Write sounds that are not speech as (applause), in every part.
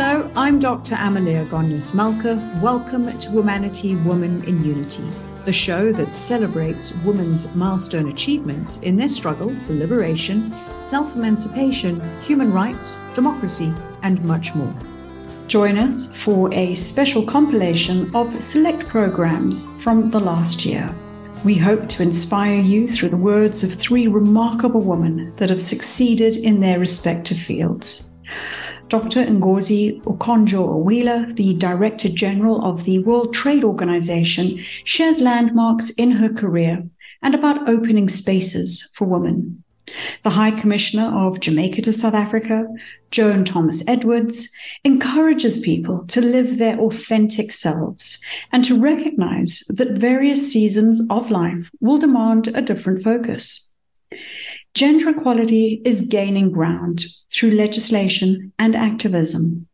Hello, I'm Dr. Amalia Gonyas Malka. Welcome to Womanity Woman in Unity, the show that celebrates women's milestone achievements in their struggle for liberation, self emancipation, human rights, democracy, and much more. Join us for a special compilation of select programs from the last year. We hope to inspire you through the words of three remarkable women that have succeeded in their respective fields. Dr. Ngozi Okonjo-Iweala, the Director General of the World Trade Organization, shares landmarks in her career and about opening spaces for women. The High Commissioner of Jamaica to South Africa, Joan Thomas Edwards, encourages people to live their authentic selves and to recognize that various seasons of life will demand a different focus. Gender equality is gaining ground through legislation and activism.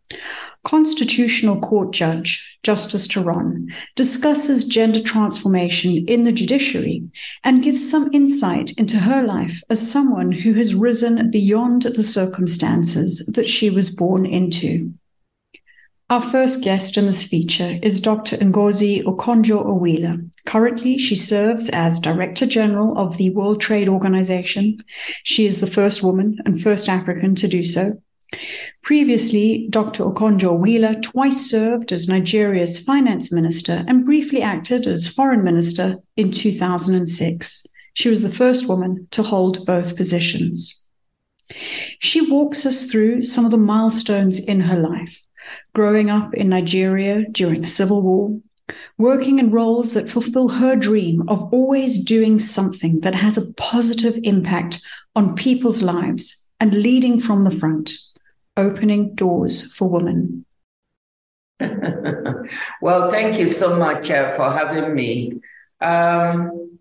Constitutional Court Judge Justice Theron discusses gender transformation in the judiciary and gives some insight into her life as someone who has risen beyond the circumstances that she was born into. Our first guest in this feature is Dr. Ngozi Okonjo-Iweala. Currently, she serves as Director General of the World Trade Organization. She is the first woman and first African to do so. Previously, Dr. Okonjo-Iweala twice served as Nigeria's finance minister and briefly acted as foreign minister in 2006. She was the first woman to hold both positions. She walks us through some of the milestones in her life growing up in Nigeria during the Civil War, working in roles that fulfill her dream of always doing something that has a positive impact on people's lives and leading from the front, opening doors for women. (laughs) well, thank you so much uh, for having me. Um,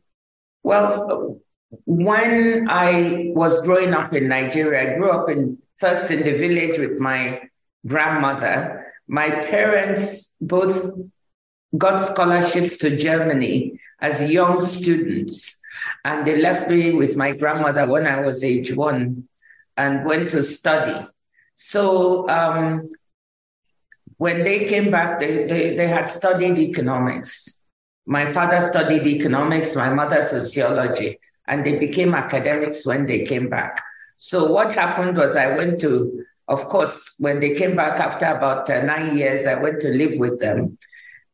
well, when I was growing up in Nigeria, I grew up in first in the village with my grandmother. My parents both got scholarships to Germany as young students, and they left me with my grandmother when I was age one and went to study. So um, when they came back, they, they, they had studied economics. My father studied economics, my mother sociology, and they became academics when they came back. So what happened was I went to of course, when they came back after about uh, nine years, I went to live with them.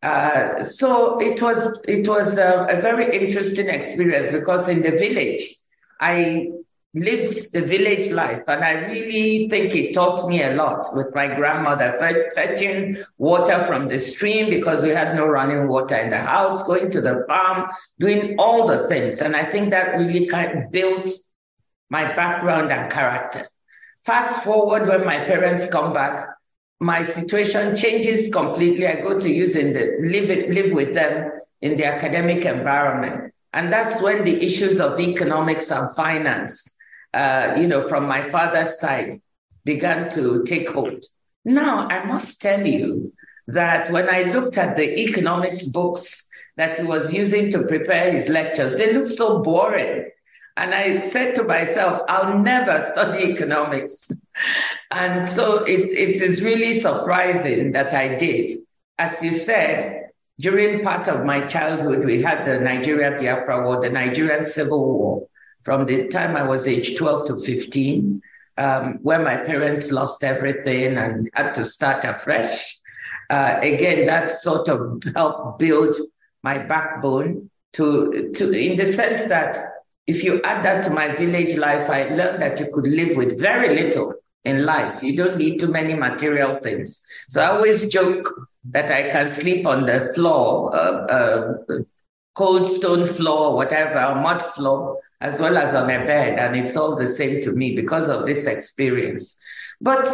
Uh, so it was it was a, a, very interesting experience because in the village, I lived the village life, and I really think it taught me a lot with my grandmother fetching water from the stream because we had no running water in the house, going to the farm, doing all the things, and I think that really kind of built my background and character. Fast forward when my parents come back, my situation changes completely. I go to use in the live live with them in the academic environment, and that's when the issues of economics and finance, uh, you know, from my father's side, began to take hold. Now I must tell you that when I looked at the economics books that he was using to prepare his lectures, they looked so boring. And I said to myself, I'll never study economics. And so it, it is really surprising that I did. As you said, during part of my childhood, we had the Nigeria Biafra War, the Nigerian Civil War, from the time I was age 12 to 15, um, where my parents lost everything and had to start afresh. Uh, again, that sort of helped build my backbone to, to in the sense that if you add that to my village life, I learned that you could live with very little in life. You don't need too many material things. So I always joke that I can sleep on the floor, uh, uh, cold stone floor, whatever, mud floor, as well as on a bed. And it's all the same to me because of this experience. But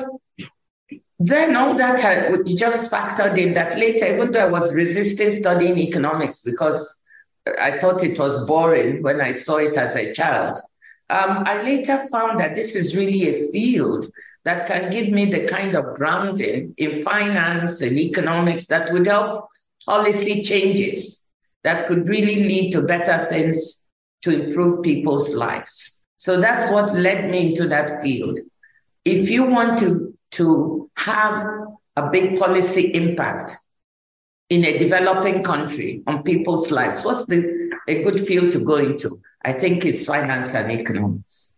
then all that I just factored in that later, even though I was resisting studying economics because I thought it was boring when I saw it as a child. Um, I later found that this is really a field that can give me the kind of grounding in finance and economics that would help policy changes that could really lead to better things to improve people's lives. So that's what led me into that field. If you want to, to have a big policy impact in a developing country on people's lives, what's the a good field to go into? I think it's finance and economics.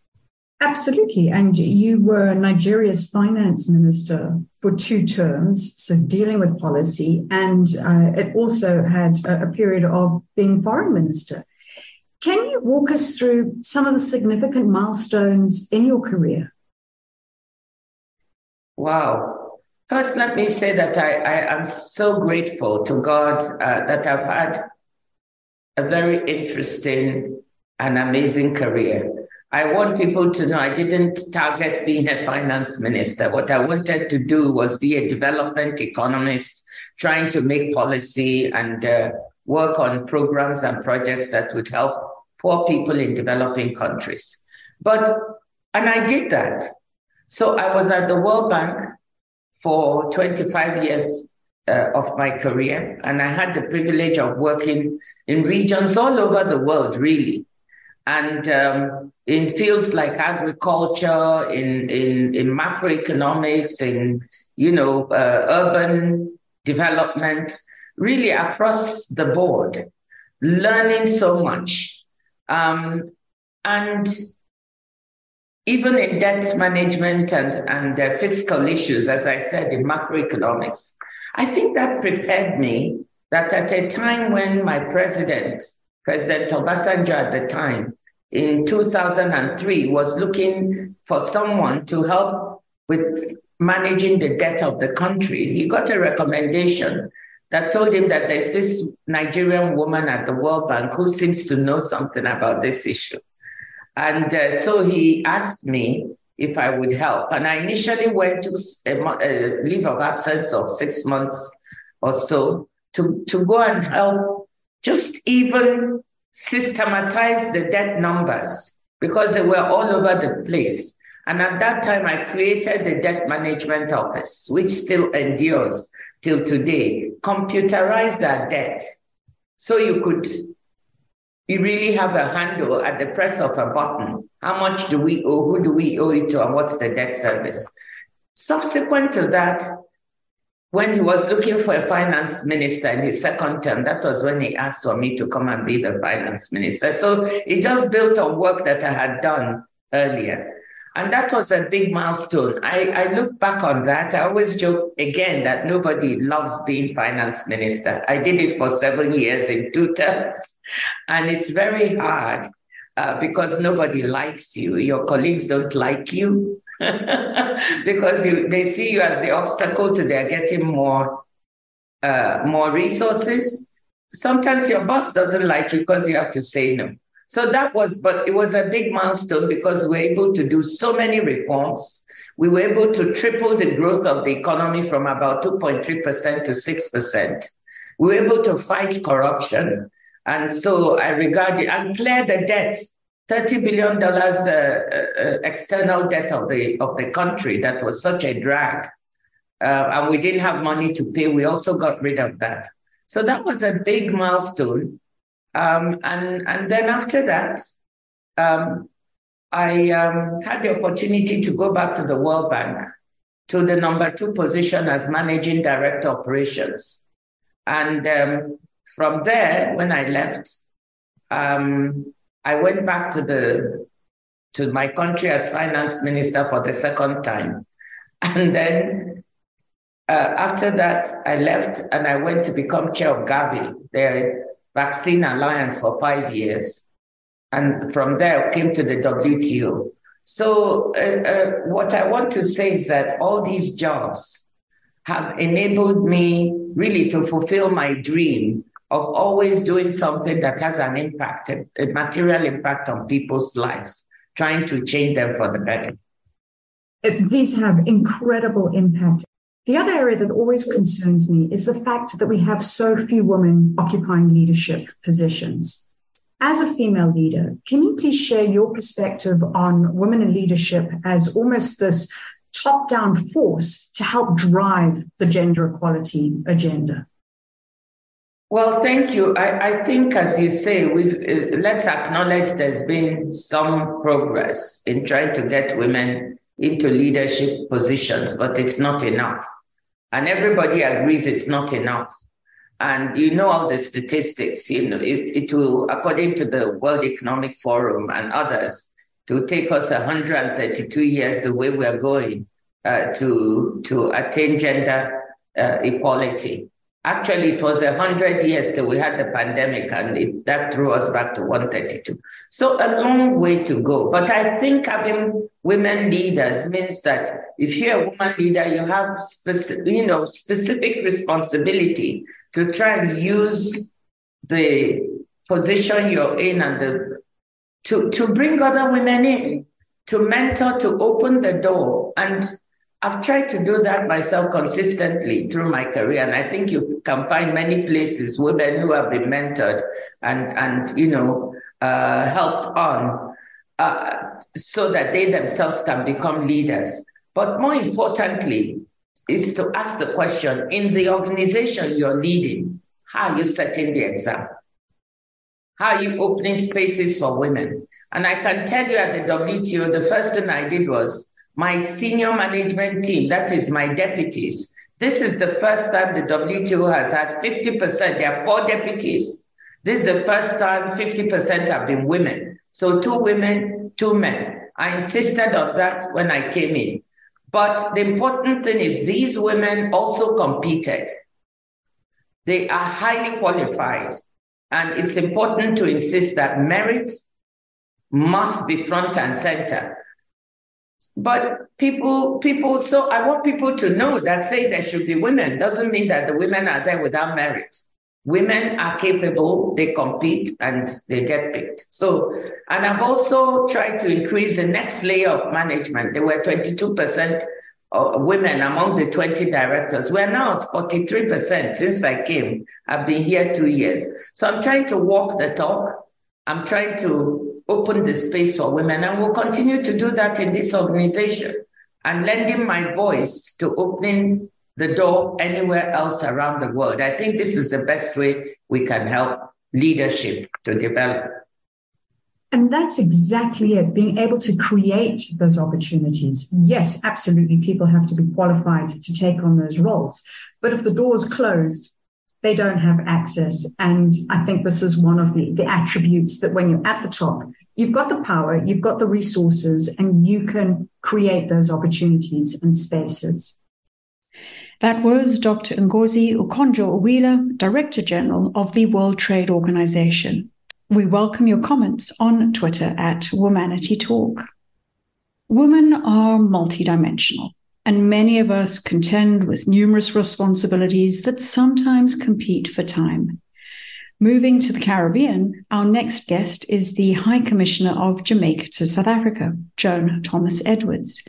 Absolutely. And you were Nigeria's finance minister for two terms, so dealing with policy, and uh, it also had a, a period of being foreign minister. Can you walk us through some of the significant milestones in your career? Wow. First, let me say that I, I am so grateful to God uh, that I've had a very interesting and amazing career. I want people to know I didn't target being a finance minister. What I wanted to do was be a development economist, trying to make policy and uh, work on programs and projects that would help poor people in developing countries. But, and I did that. So I was at the World Bank for 25 years uh, of my career, and I had the privilege of working in regions all over the world, really and um, in fields like agriculture, in, in, in macroeconomics, in, you know, uh, urban development, really across the board, learning so much. Um, and even in debt management and, and uh, fiscal issues, as I said, in macroeconomics, I think that prepared me that at a time when my president President Obasanjo at the time, in 2003, was looking for someone to help with managing the debt of the country. He got a recommendation that told him that there's this Nigerian woman at the World Bank who seems to know something about this issue. And uh, so he asked me if I would help. And I initially went to a, leave of absence of six months or so to, to go and help just even systematize the debt numbers because they were all over the place. And at that time, I created the Debt Management Office, which still endures till today, computerized our debt. So you could you really have a handle at the press of a button. How much do we owe? Who do we owe it to? And what's the debt service? Subsequent to that, when he was looking for a finance minister in his second term, that was when he asked for me to come and be the finance minister. So it just built on work that I had done earlier. And that was a big milestone. I, I look back on that. I always joke again that nobody loves being finance minister. I did it for seven years in two terms. And it's very hard uh, because nobody likes you. Your colleagues don't like you. (laughs) because you, they see you as the obstacle to their getting more uh, more resources. Sometimes your boss doesn't like you because you have to say no. So that was, but it was a big milestone because we were able to do so many reforms. We were able to triple the growth of the economy from about 2.3% to 6%. We were able to fight corruption. And so I regard it and clear the debt, $30 billion uh, uh, external debt of the, of the country that was such a drag. Uh, and we didn't have money to pay. We also got rid of that. So that was a big milestone. Um, and, and then after that, um, I um, had the opportunity to go back to the World Bank to the number two position as managing director operations. And um, from there, when I left, um, I went back to the to my country as finance minister for the second time. And then uh, after that, I left and I went to become chair of Gavi, the Vaccine Alliance, for five years. And from there, came to the WTO. So, uh, uh, what I want to say is that all these jobs have enabled me really to fulfill my dream of always doing something that has an impact, a, a material impact on people's lives, trying to change them for the better. These have incredible impact. The other area that always concerns me is the fact that we have so few women occupying leadership positions. As a female leader, can you please share your perspective on women in leadership as almost this top down force to help drive the gender equality agenda? Well, thank you. I, I think, as you say, we've uh, let's acknowledge there's been some progress in trying to get women into leadership positions, but it's not enough. And everybody agrees it's not enough. And you know all the statistics, you know, it, it will, according to the World Economic Forum and others, to take us 132 years the way we are going uh, to, to attain gender uh, equality. Actually, it was 100 years till we had the pandemic, and it, that threw us back to 132. So a long way to go. But I think having women leaders means that if you're a woman leader, you have specific, you know, specific responsibility to try and use the position you're in and the, to, to bring other women in, to mentor, to open the door. And I've tried to do that myself consistently through my career. And I think you can find many places women who have been mentored and, and you know, uh, helped on uh, so that they themselves can become leaders. But more importantly, is to ask the question in the organization you're leading, how are you setting the example? How are you opening spaces for women? And I can tell you at the WTO, the first thing I did was my senior management team, that is my deputies. This is the first time the WTO has had 50%. There are four deputies. This is the first time 50% have been women. So two women, two men. I insisted on that when I came in. But the important thing is these women also competed. They are highly qualified. And it's important to insist that merit must be front and center. But people, people, so I want people to know that say there should be women doesn't mean that the women are there without merit. Women are capable, they compete and they get picked. So, and I've also tried to increase the next layer of management. There were 22% women among the 20 directors. We're now at 43% since I came. I've been here two years. So I'm trying to walk the talk. I'm trying to open the space for women and we'll continue to do that in this organization and lending my voice to opening the door anywhere else around the world. I think this is the best way we can help leadership to develop. And that's exactly it, being able to create those opportunities. Yes, absolutely, people have to be qualified to take on those roles. But if the door's closed, they don't have access. And I think this is one of the, the attributes that when you're at the top, you've got the power, you've got the resources, and you can create those opportunities and spaces. That was Dr. Ngozi Okonjo-Iweala, Director General of the World Trade Organization. We welcome your comments on Twitter at Womanity Talk. Women are multidimensional and many of us contend with numerous responsibilities that sometimes compete for time. Moving to the Caribbean, our next guest is the High Commissioner of Jamaica to South Africa, Joan Thomas Edwards,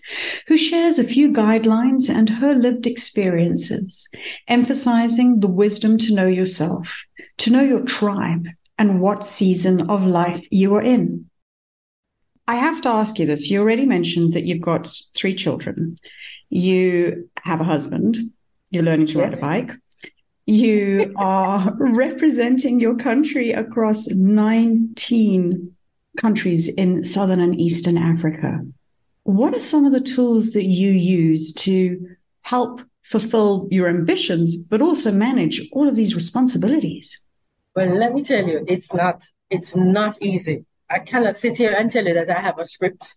who shares a few guidelines and her lived experiences, emphasizing the wisdom to know yourself, to know your tribe, and what season of life you are in. I have to ask you this. You already mentioned that you've got three children you have a husband, you're learning to yes. ride a bike, you are representing your country across 19 countries in Southern and Eastern Africa. What are some of the tools that you use to help fulfill your ambitions, but also manage all of these responsibilities? Well, let me tell you, it's not it's not easy. I cannot sit here and tell you that I have a script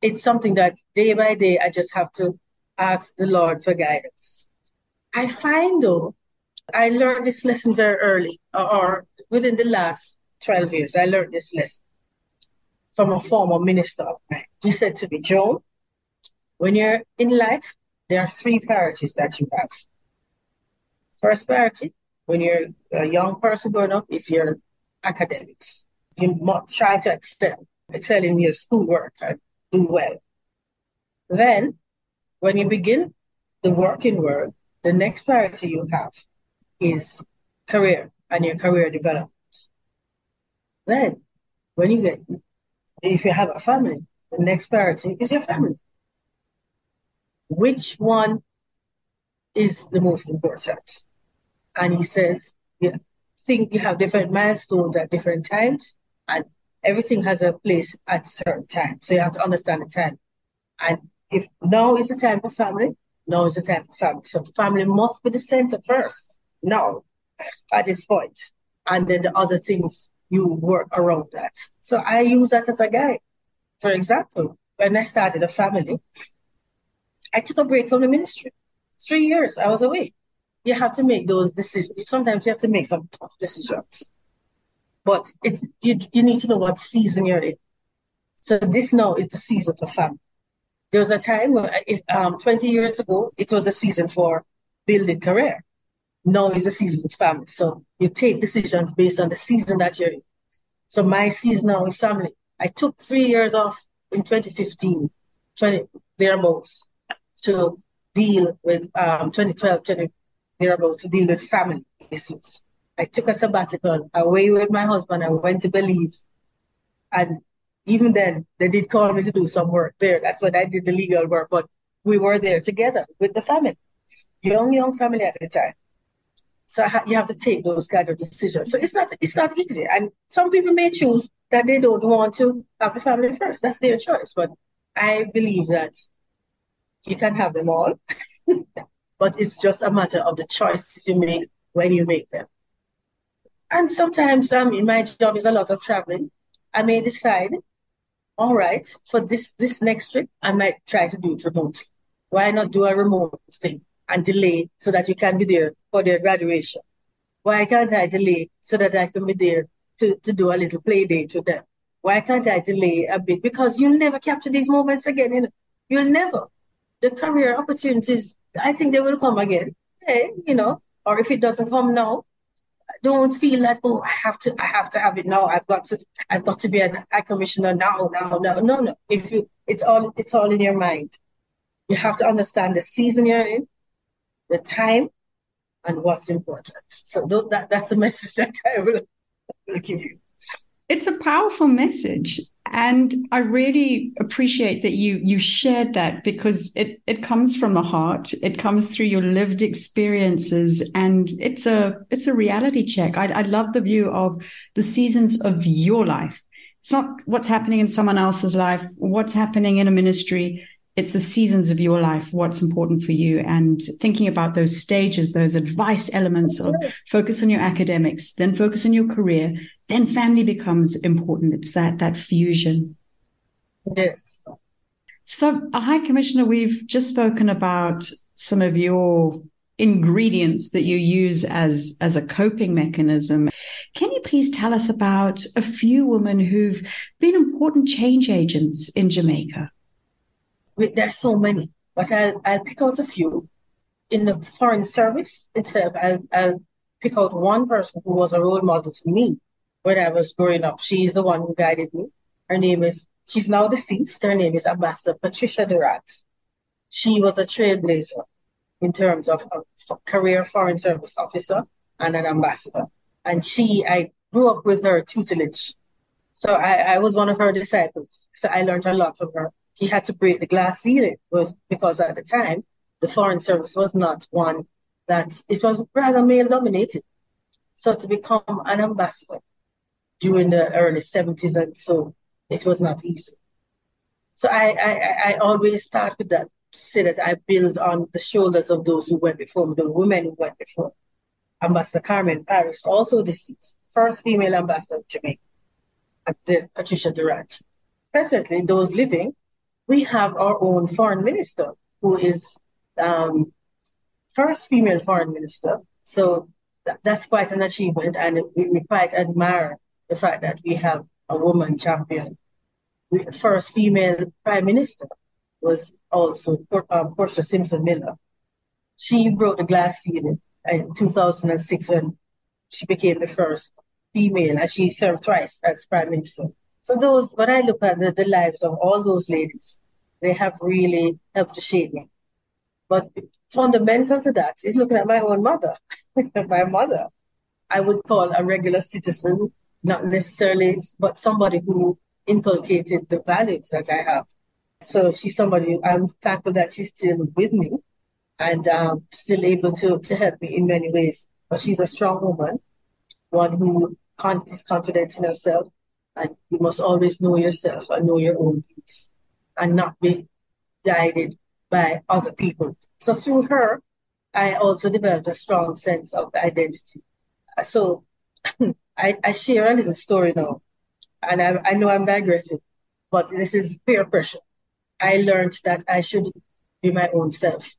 it's something that day by day I just have to ask the Lord for guidance. I find though, I learned this lesson very early, uh, or, within the last 12 years, I learned this lesson from a former minister of mine. He said to me, Joan, when you're in life, there are three priorities that you have. First priority, when you're a young person growing up, is your academics. You must try to excel, excel in your schoolwork and do well. Then, when you begin the working world, the next priority you have is career and your career development. Then, when you get, if you have a family, the next priority is your family. Which one is the most important? And he says, you think you have different milestones at different times, and everything has a place at certain time. So you have to understand the time. And if now is the time for family, Now is the time for family. So family must be the center first. Now, at this point, and then the other things you work around that. So I use that as a guide. For example, when I started a family, I took a break from the ministry. Three years I was away. You have to make those decisions. Sometimes you have to make some tough decisions. But it's you you need to know what season you're in. So this now is the season for family. There was a time if, um, 20 years ago, it was a season for building career. Now is the season family. So you take decisions based on the season that you're in. So my season now is family. I took three years off in 2015, 20 thereabouts, to deal with um, 2012, 20 thereabouts to deal with family issues. I took a sabbatical away with my husband. I went to Belize, and even then, they did call me to do some work there. That's when I did the legal work, but we were there together with the family, young, young family at the time. So you have to take those kind of decisions. So it's not it's not easy. And some people may choose that they don't want to have the family first. That's their choice. But I believe that you can have them all. (laughs) but it's just a matter of the choices you make when you make them. And sometimes um, my job is a lot of traveling. I may decide all right, for this this next trip, I might try to do it remotely. Why not do a remote thing and delay so that you can be there for their graduation? Why can't I delay so that I can be there to, to do a little play date with them? Why can't I delay a bit? Because you'll never capture these moments again. You know? You'll never. The career opportunities, I think they will come again. Hey, you know, or if it doesn't come now, don't feel that oh I have to I have to have it now. I've got to I've got to be an high commissioner now now no no no. If you it's all it's all in your mind. You have to understand the season you're in, the time, and what's important. So that that's the message (laughs) that I will, give you. It's a powerful message. And I really appreciate that you you shared that because it it comes from the heart. It comes through your lived experiences, and it's a it's a reality check. I, I love the view of the seasons of your life. It's not what's happening in someone else's life, what's happening in a ministry. It's the seasons of your life, what's important for you, and thinking about those stages, those advice elements of focus on your academics, then focus on your career, then family becomes important. It's that that fusion. Yes. So, uh, High Commissioner, we've just spoken about some of your ingredients that you use as as a coping mechanism. Can you please tell us about a few women who've been important change agents in Jamaica? There's so many, but I'll, I'll pick out a few. In the foreign service itself, I'll, I'll pick out one person who was a role model to me when I was growing up. She's the one who guided me. Her name is, she's now deceased. Her name is Ambassador Patricia Durrant. She was a trailblazer in terms of a career foreign service officer and an ambassador. And she, I grew up with her tutelage. So I, I was one of her disciples. So I learned a lot from her. She had to break the glass ceiling was because at the time, the foreign service was not one that it was rather male dominated. So to become an ambassador during the early 70s and so it was not easy. So I, I, I always start with that, say that I build on the shoulders of those who went before me, the women who went before. Ambassador Carmen Paris, also deceased, first female ambassador to Jamaica, and Patricia Durrant. Presently, those living, we have our own foreign minister who is um, first female foreign minister. So that's quite an achievement, and we, we quite admire the fact that we have a woman champion. The first female prime minister was also um, Portia Simpson Miller. She broke the glass ceiling in 2006 when she became the first female, and she served twice as prime minister. So those, when I look at the, the lives of all those ladies, they have really helped to shape me. But fundamental to that is looking at my own mother. (laughs) my mother, I would call a regular citizen not necessarily, but somebody who inculcated the values that I have. So she's somebody I'm thankful that she's still with me and um, still able to, to help me in many ways. But she's a strong woman, one who is confident in herself, and you must always know yourself and know your own views and not be guided by other people. So through her, I also developed a strong sense of identity. So (clears throat) I, I share a little story now, and I, I know I'm digressing, but this is peer pressure. I learned that I should be my own self.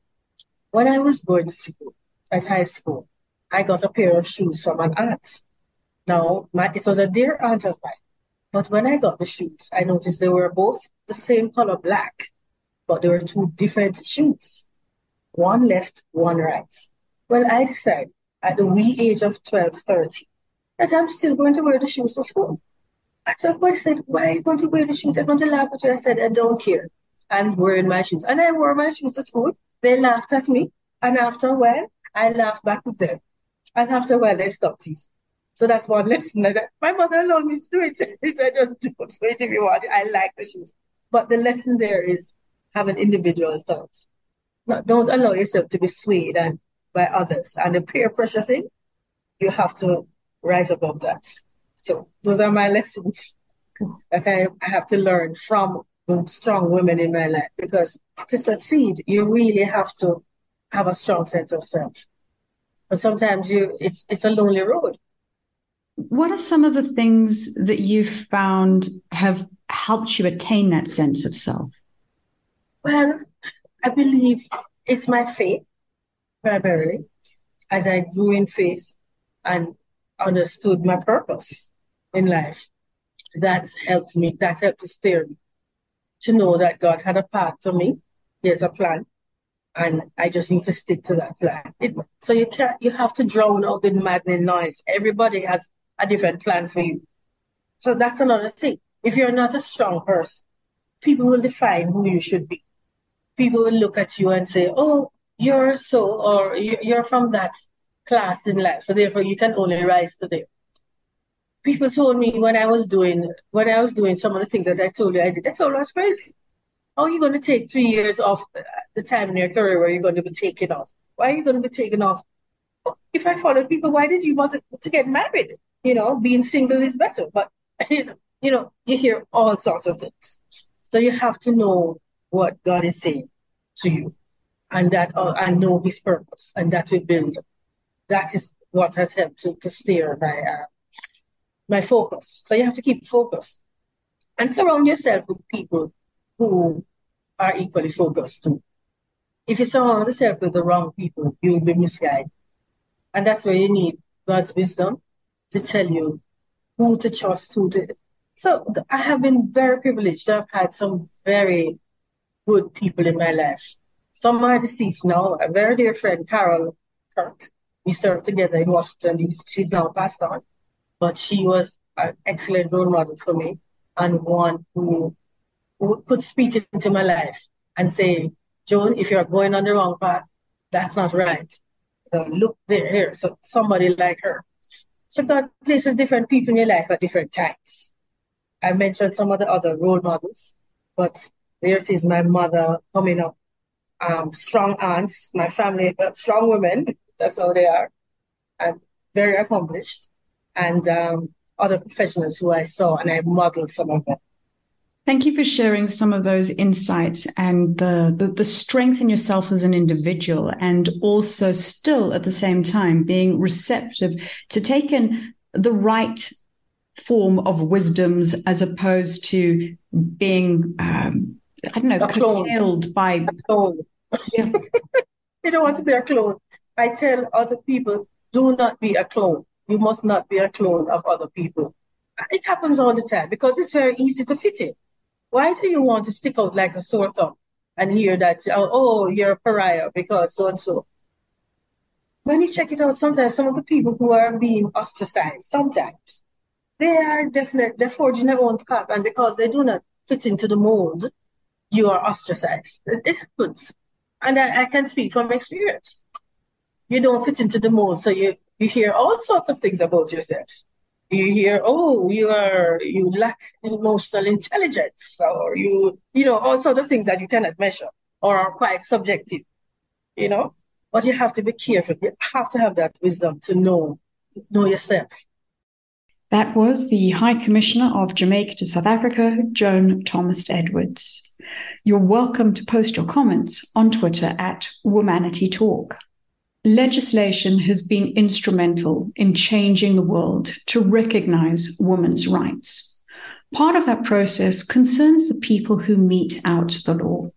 When I was going to school, at high school, I got a pair of shoes from an aunt. Now, my, it was a dear aunt of mine. But when I got the shoes, I noticed they were both the same color black, but they were two different shoes. One left, one right. Well, I decided at the wee age of 12, 13, that I'm still going to wear the shoes to school. And so I said, why are you going to wear the shoes? I'm going to laugh at you. I said, I don't care. I'm wearing my shoes. And I wore my shoes to school. They laughed at me. And after a while, I laughed back with them. And after a while, they stopped teasing. So that's one lesson. My mother allowed me to do it. (laughs) I just do it if you want. I like the shoes. But the lesson there is have an individual thought. Don't allow yourself to be swayed and by others. And the peer pressure thing, you have to rise above that. So those are my lessons (laughs) that I, I have to learn from strong women in my life because to succeed, you really have to have a strong sense of self. But sometimes you it's it's a lonely road. What are some of the things that you've found have helped you attain that sense of self? Well, I believe it's my faith primarily as I grew in faith and understood my purpose in life. That's helped me, that helped to steer me to know that God had a path for me. There's a plan. And I just need to stick to that plan. It, so you can't, you have to drown out the maddening noise. Everybody has a different plan for you. So that's another thing. If you're not a strong person, people will define who you should be. People will look at you and say, oh, you're so, or you're from that class in life. So therefore you can only rise to there. People told me when I was doing when I was doing some of the things that I told you I did, I told I was crazy. How are you going to take three years off uh, the time in your career where you're going to be taken off? Why are you going to be taken off? If I followed people, why did you want to, to get married? You know, being single is better. But (laughs) you know, you hear all sorts of things. So you have to know what God is saying to you, and that uh, and know His purpose, and that will build that is what has helped to, to steer my uh, my focus. So you have to keep focused and surround yourself with people who are equally focused too. If you surround yourself with the wrong people, you will be misguided. And that's where you need God's wisdom to tell you who to trust, who to. So I have been very privileged. I've had some very good people in my life. Some are deceased now. A very dear friend, Carol Kirk, we served together in Washington. She's now passed on, but she was an excellent role model for me and one who, who could speak into my life and say, Joan, if you're going on the wrong path, that's not right. look there, here. So somebody like her. So God places different people in your life at different times. I mentioned some of the other role models, but there is my mother coming up, um, strong aunts, my family, strong women (laughs) that's how they are. And very accomplished. And um, other professionals who I saw, and I modeled some of them. Thank you for sharing some of those insights and the, the, the strength in yourself as an individual, and also still at the same time being receptive to take in the right form of wisdoms as opposed to being um, I don't know curtailed by. Yeah. (laughs) you don't want to be a clone. I tell other people, do not be a clone. You must not be a clone of other people. It happens all the time because it's very easy to fit in. Why do you want to stick out like a sore thumb and hear that, oh, oh you're a pariah because so and so? When you check it out, sometimes some of the people who are being ostracized, sometimes they are definitely, they're forging their own path. And because they do not fit into the mold, you are ostracized. It, happens. And I, I can speak from experience you don't fit into the mold. So you, you hear all sorts of things about yourself. You hear, oh, you are, you lack emotional intelligence, or you, you know, all sorts of things that you cannot measure or are quite subjective, you know. But you have to be careful. You have to have that wisdom to know, know yourself. That was the High Commissioner of Jamaica to South Africa, Joan Thomas Edwards. You're welcome to post your comments on Twitter at Womanity Talk. Legislation has been instrumental in changing the world to recognize women's rights. Part of that process concerns the people who mete out the law.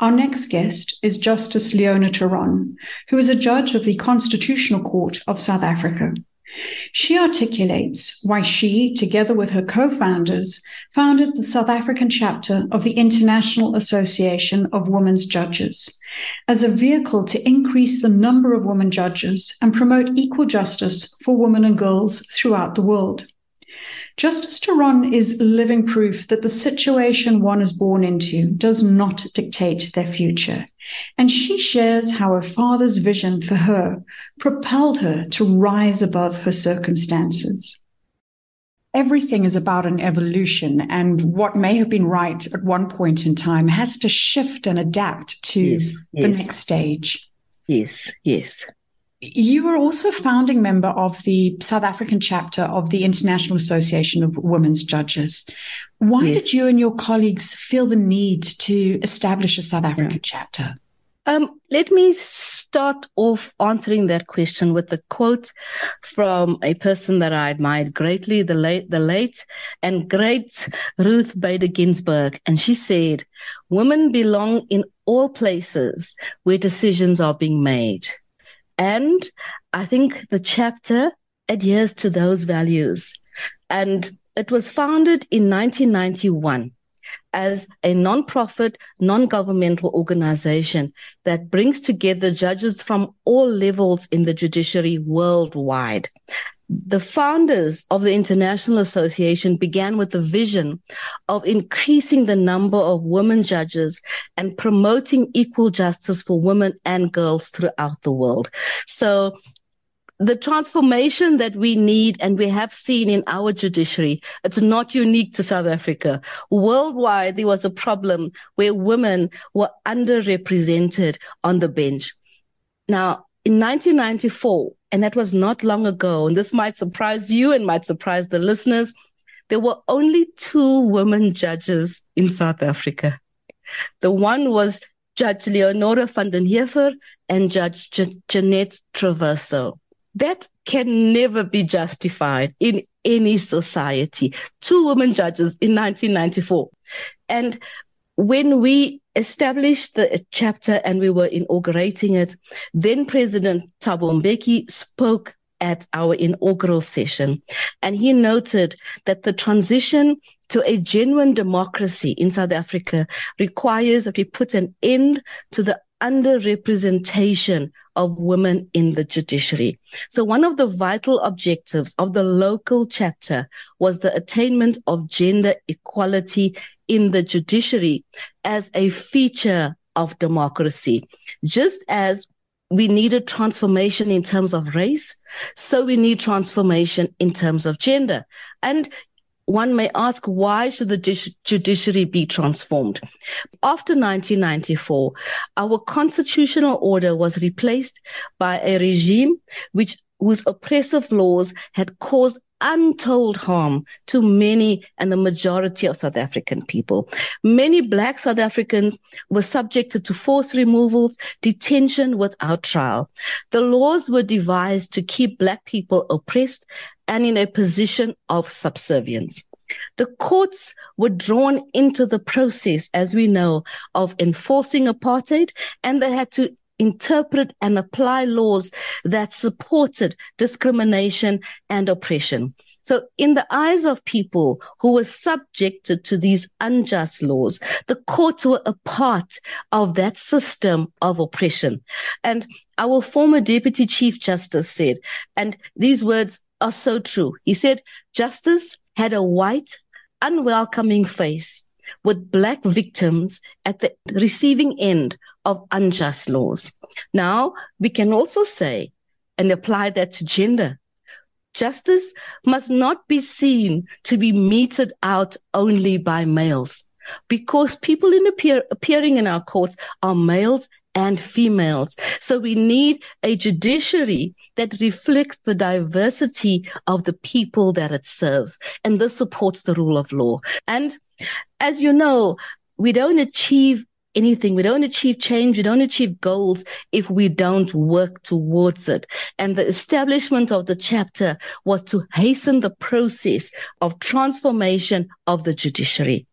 Our next guest is Justice Leona Theron, who is a judge of the Constitutional Court of South Africa. She articulates why she, together with her co founders, founded the South African chapter of the International Association of Women's Judges as a vehicle to increase the number of women judges and promote equal justice for women and girls throughout the world. Justice Theron is living proof that the situation one is born into does not dictate their future. And she shares how her father's vision for her propelled her to rise above her circumstances. Everything is about an evolution, and what may have been right at one point in time has to shift and adapt to yes, the yes. next stage. Yes, yes. You were also founding member of the South African chapter of the International Association of Women's Judges. Why yes. did you and your colleagues feel the need to establish a South African yeah. chapter? Um, let me start off answering that question with a quote from a person that I admired greatly, the late, the late and great Ruth Bader Ginsburg. And she said, women belong in all places where decisions are being made. And I think the chapter adheres to those values. And it was founded in 1991 as a non-profit, non-governmental organization that brings together judges from all levels in the judiciary worldwide. The founders of the International Association began with the vision of increasing the number of women judges and promoting equal justice for women and girls throughout the world. So the transformation that we need and we have seen in our judiciary, it's not unique to South Africa. Worldwide, there was a problem where women were underrepresented on the bench. Now, in 1994, and that was not long ago, and this might surprise you and might surprise the listeners, there were only two women judges in South Africa. The one was Judge Leonora van den Heever and Judge J- Jeanette Traverso. That can never be justified in any society. Two women judges in 1994. And when we established the chapter and we were inaugurating it, then President Thabo Mbeki spoke at our inaugural session. And he noted that the transition to a genuine democracy in South Africa requires that we put an end to the underrepresentation of women in the judiciary. So one of the vital objectives of the local chapter was the attainment of gender equality in the judiciary as a feature of democracy. Just as we needed transformation in terms of race, so we need transformation in terms of gender. And one may ask, why should the judiciary be transformed? After 1994, our constitutional order was replaced by a regime which whose oppressive laws had caused untold harm to many and the majority of South African people. Many black South Africans were subjected to forced removals, detention without trial. The laws were devised to keep black people oppressed and in a position of subservience. The courts were drawn into the process, as we know, of enforcing apartheid, and they had to interpret and apply laws that supported discrimination and oppression. So in the eyes of people who were subjected to these unjust laws, the courts were a part of that system of oppression. And our former deputy chief justice said, and these words are so true. He said, justice had a white, unwelcoming face with black victims at the receiving end of unjust laws. Now, we can also say and apply that to gender. Justice must not be seen to be meted out only by males because people in appear, appearing in our courts are males and females. So we need a judiciary that reflects the diversity of the people that it serves. And this supports the rule of law. And as you know, we don't achieve anything. We don't achieve change. We don't achieve goals if we don't work towards it. And the establishment of the chapter was to hasten the process of transformation of the judiciary.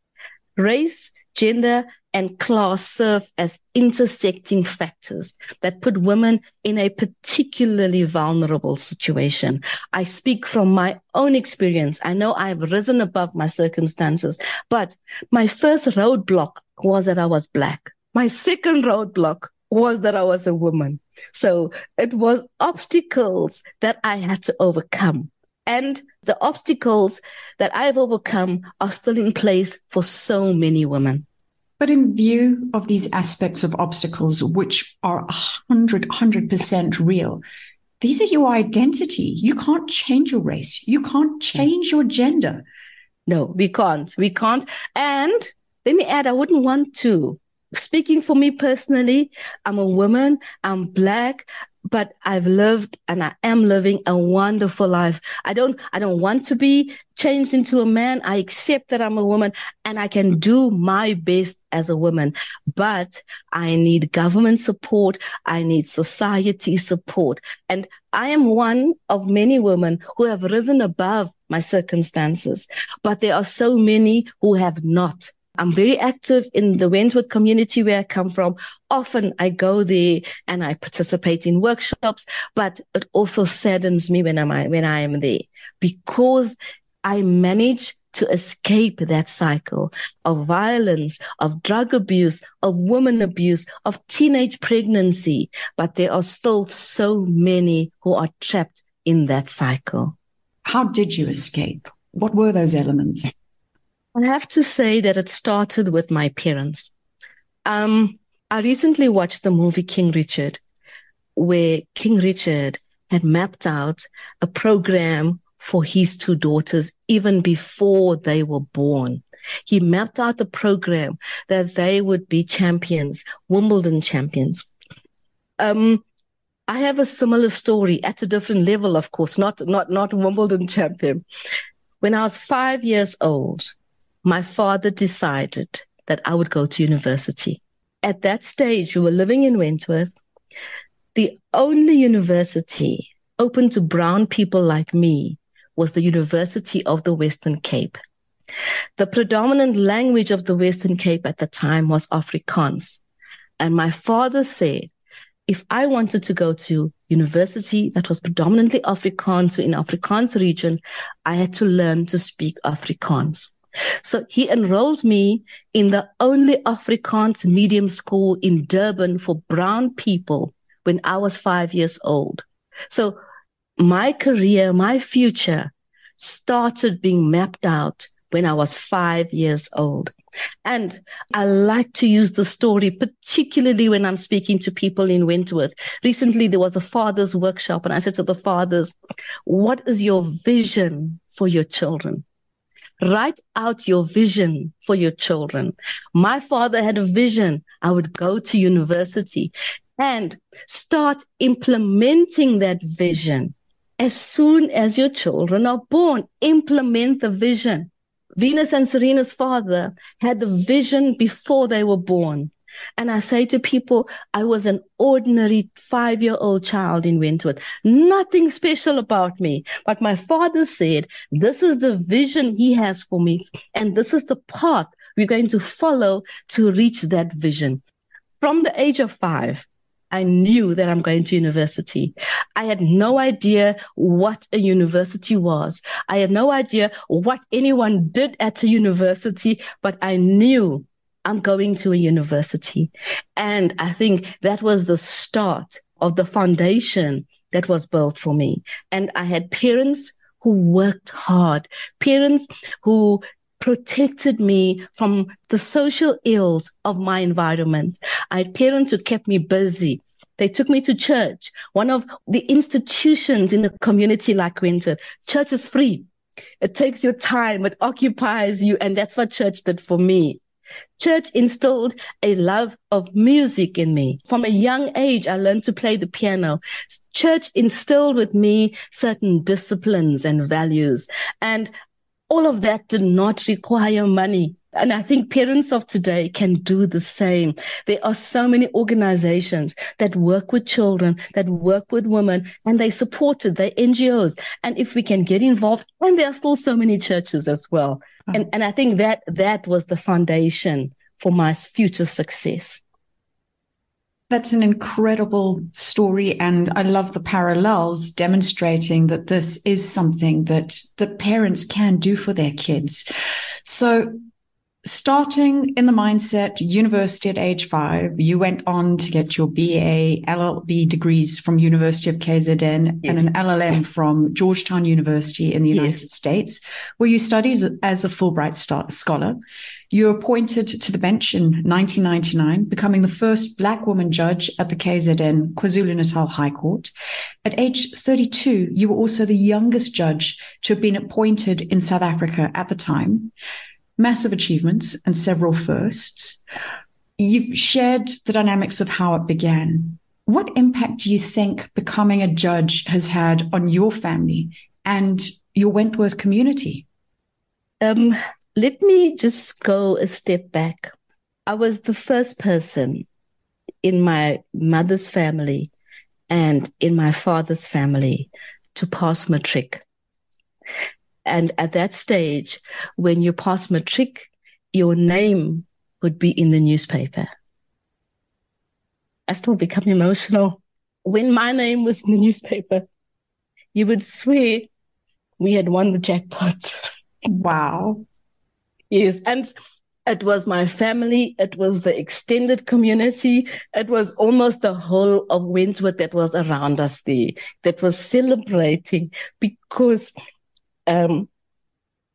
Race, gender, and class serve as intersecting factors that put women in a particularly vulnerable situation. I speak from my own experience. I know I've risen above my circumstances, but my first roadblock was that I was black. My second roadblock was that I was a woman. So it was obstacles that I had to overcome. And the obstacles that I've overcome are still in place for so many women. But in view of these aspects of obstacles, which are 100, 100% real, these are your identity. You can't change your race. You can't change your gender. No, we can't. We can't. And let me add, I wouldn't want to. Speaking for me personally, I'm a woman, I'm black, but I've lived and I am living a wonderful life. I don't, I don't want to be changed into a man. I accept that I'm a woman and I can do my best as a woman, but I need government support. I need society support. And I am one of many women who have risen above my circumstances, but there are so many who have not. I'm very active in the Wentworth community where I come from. Often I go there and I participate in workshops, but it also saddens me when I'm, when I am there because I manage to escape that cycle of violence, of drug abuse, of woman abuse, of teenage pregnancy. But there are still so many who are trapped in that cycle. How did you escape? What were those elements? I have to say that it started with my parents. Um, I recently watched the movie King Richard, where King Richard had mapped out a program for his two daughters even before they were born. He mapped out the program that they would be champions, Wimbledon champions. Um, I have a similar story at a different level, of course, not, not, not Wimbledon champion. When I was five years old, my father decided that I would go to university. At that stage, we were living in Wentworth. The only university open to brown people like me was the University of the Western Cape. The predominant language of the Western Cape at the time was Afrikaans. And my father said, if I wanted to go to university that was predominantly Afrikaans, in Afrikaans region, I had to learn to speak Afrikaans. So he enrolled me in the only Afrikaans medium school in Durban for brown people when I was five years old. So my career, my future started being mapped out when I was five years old. And I like to use the story, particularly when I'm speaking to people in Wentworth. Recently, there was a father's workshop, and I said to the fathers, What is your vision for your children? Write out your vision for your children. My father had a vision. I would go to university and start implementing that vision. As soon as your children are born, implement the vision. Venus and Serena's father had the vision before they were born. And I say to people, I was an ordinary five year old child in Wentworth. Nothing special about me. But my father said, this is the vision he has for me. And this is the path we're going to follow to reach that vision. From the age of five, I knew that I'm going to university. I had no idea what a university was. I had no idea what anyone did at a university, but I knew I'm going to a university. And I think that was the start of the foundation that was built for me. And I had parents who worked hard, parents who protected me from the social ills of my environment. I had parents who kept me busy. They took me to church, one of the institutions in a community like Wentworth. Church is free. It takes your time. It occupies you. And that's what church did for me. Church instilled a love of music in me. From a young age, I learned to play the piano. Church instilled with me certain disciplines and values. And all of that did not require money. And I think parents of today can do the same. There are so many organizations that work with children, that work with women, and they support it. They're NGOs. And if we can get involved, and there are still so many churches as well. Mm. And, and I think that that was the foundation for my future success. That's an incredible story. And I love the parallels demonstrating that this is something that the parents can do for their kids. So starting in the mindset university at age five, you went on to get your BA, LLB degrees from University of KZN yes. and an LLM from Georgetown University in the United yes. States, where you studied as a Fulbright scholar. You were appointed to the bench in 1999, becoming the first Black woman judge at the KZN KwaZulu-Natal High Court. At age 32, you were also the youngest judge to have been appointed in South Africa at the time massive achievements and several firsts. You've shared the dynamics of how it began. What impact do you think becoming a judge has had on your family and your Wentworth community? Um, let me just go a step back. I was the first person in my mother's family and in my father's family to pass matric. And at that stage, when you pass matric, your name would be in the newspaper. I still become emotional. When my name was in the newspaper, you would swear we had won the jackpot. (laughs) Wow. yes. And it was my family. It was the extended community. It was almost the whole of Wentworth that was around us there that was celebrating because um,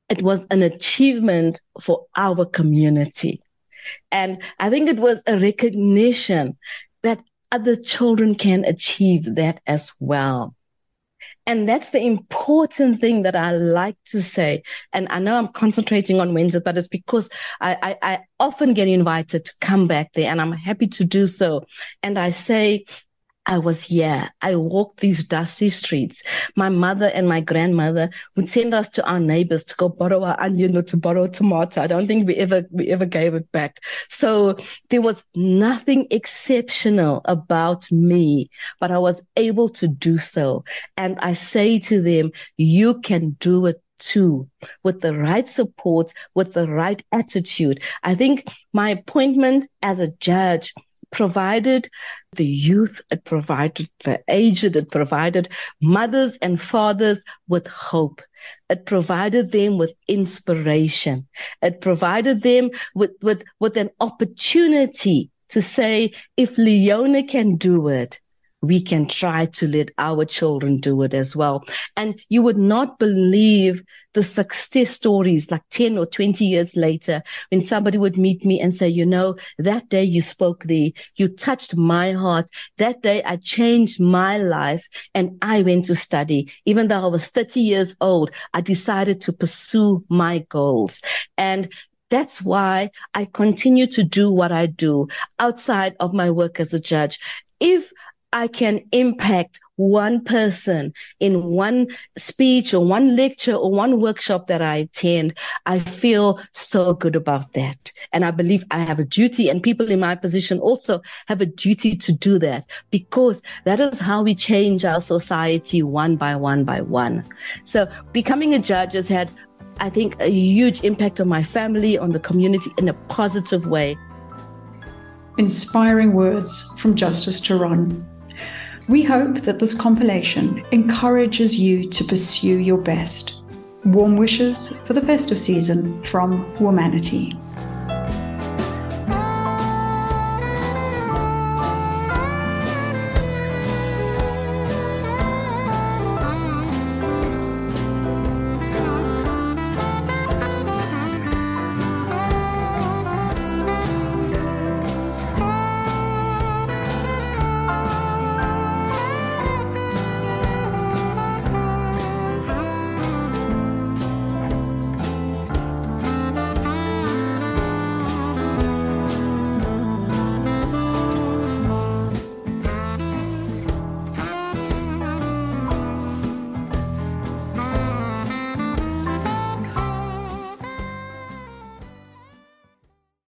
it was an achievement for our community. And I think it was a recognition that other children can achieve that as well. And that's the important thing that I like to say. And I know I'm concentrating on Wentworth, but it's because I, I, I often get invited to come back there and I'm happy to do so. And I say, I was here. I walked these dusty streets. My mother and my grandmother would send us to our neighbors to go borrow our onion or to borrow tomato. I don't think we ever, we ever gave it back. So there was nothing exceptional about me, but I was able to do so. And I say to them, you can do it too with the right support, with the right attitude. I think my appointment as a judge provided the youth, it provided the aged, it provided mothers and fathers with hope. It provided them with inspiration. It provided them with, with, with an opportunity to say, if Leona can do it, we can try to let our children do it as well. And you would not believe the success stories like 10 or 20 years later when somebody would meet me and say, you know, that day you spoke there, you touched my heart. That day I changed my life and I went to study. Even though I was 30 years old, I decided to pursue my goals. And that's why I continue to do what I do outside of my work as a judge. If I can impact one person in one speech or one lecture or one workshop that I attend, I feel so good about that. And I believe I have a duty and people in my position also have a duty to do that because that is how we change our society one by one by one. So becoming a judge has had, I think, a huge impact on my family, on the community in a positive way. Inspiring words from Justice Theron. We hope that this compilation encourages you to pursue your best. Warm wishes for the festive season from Womanity.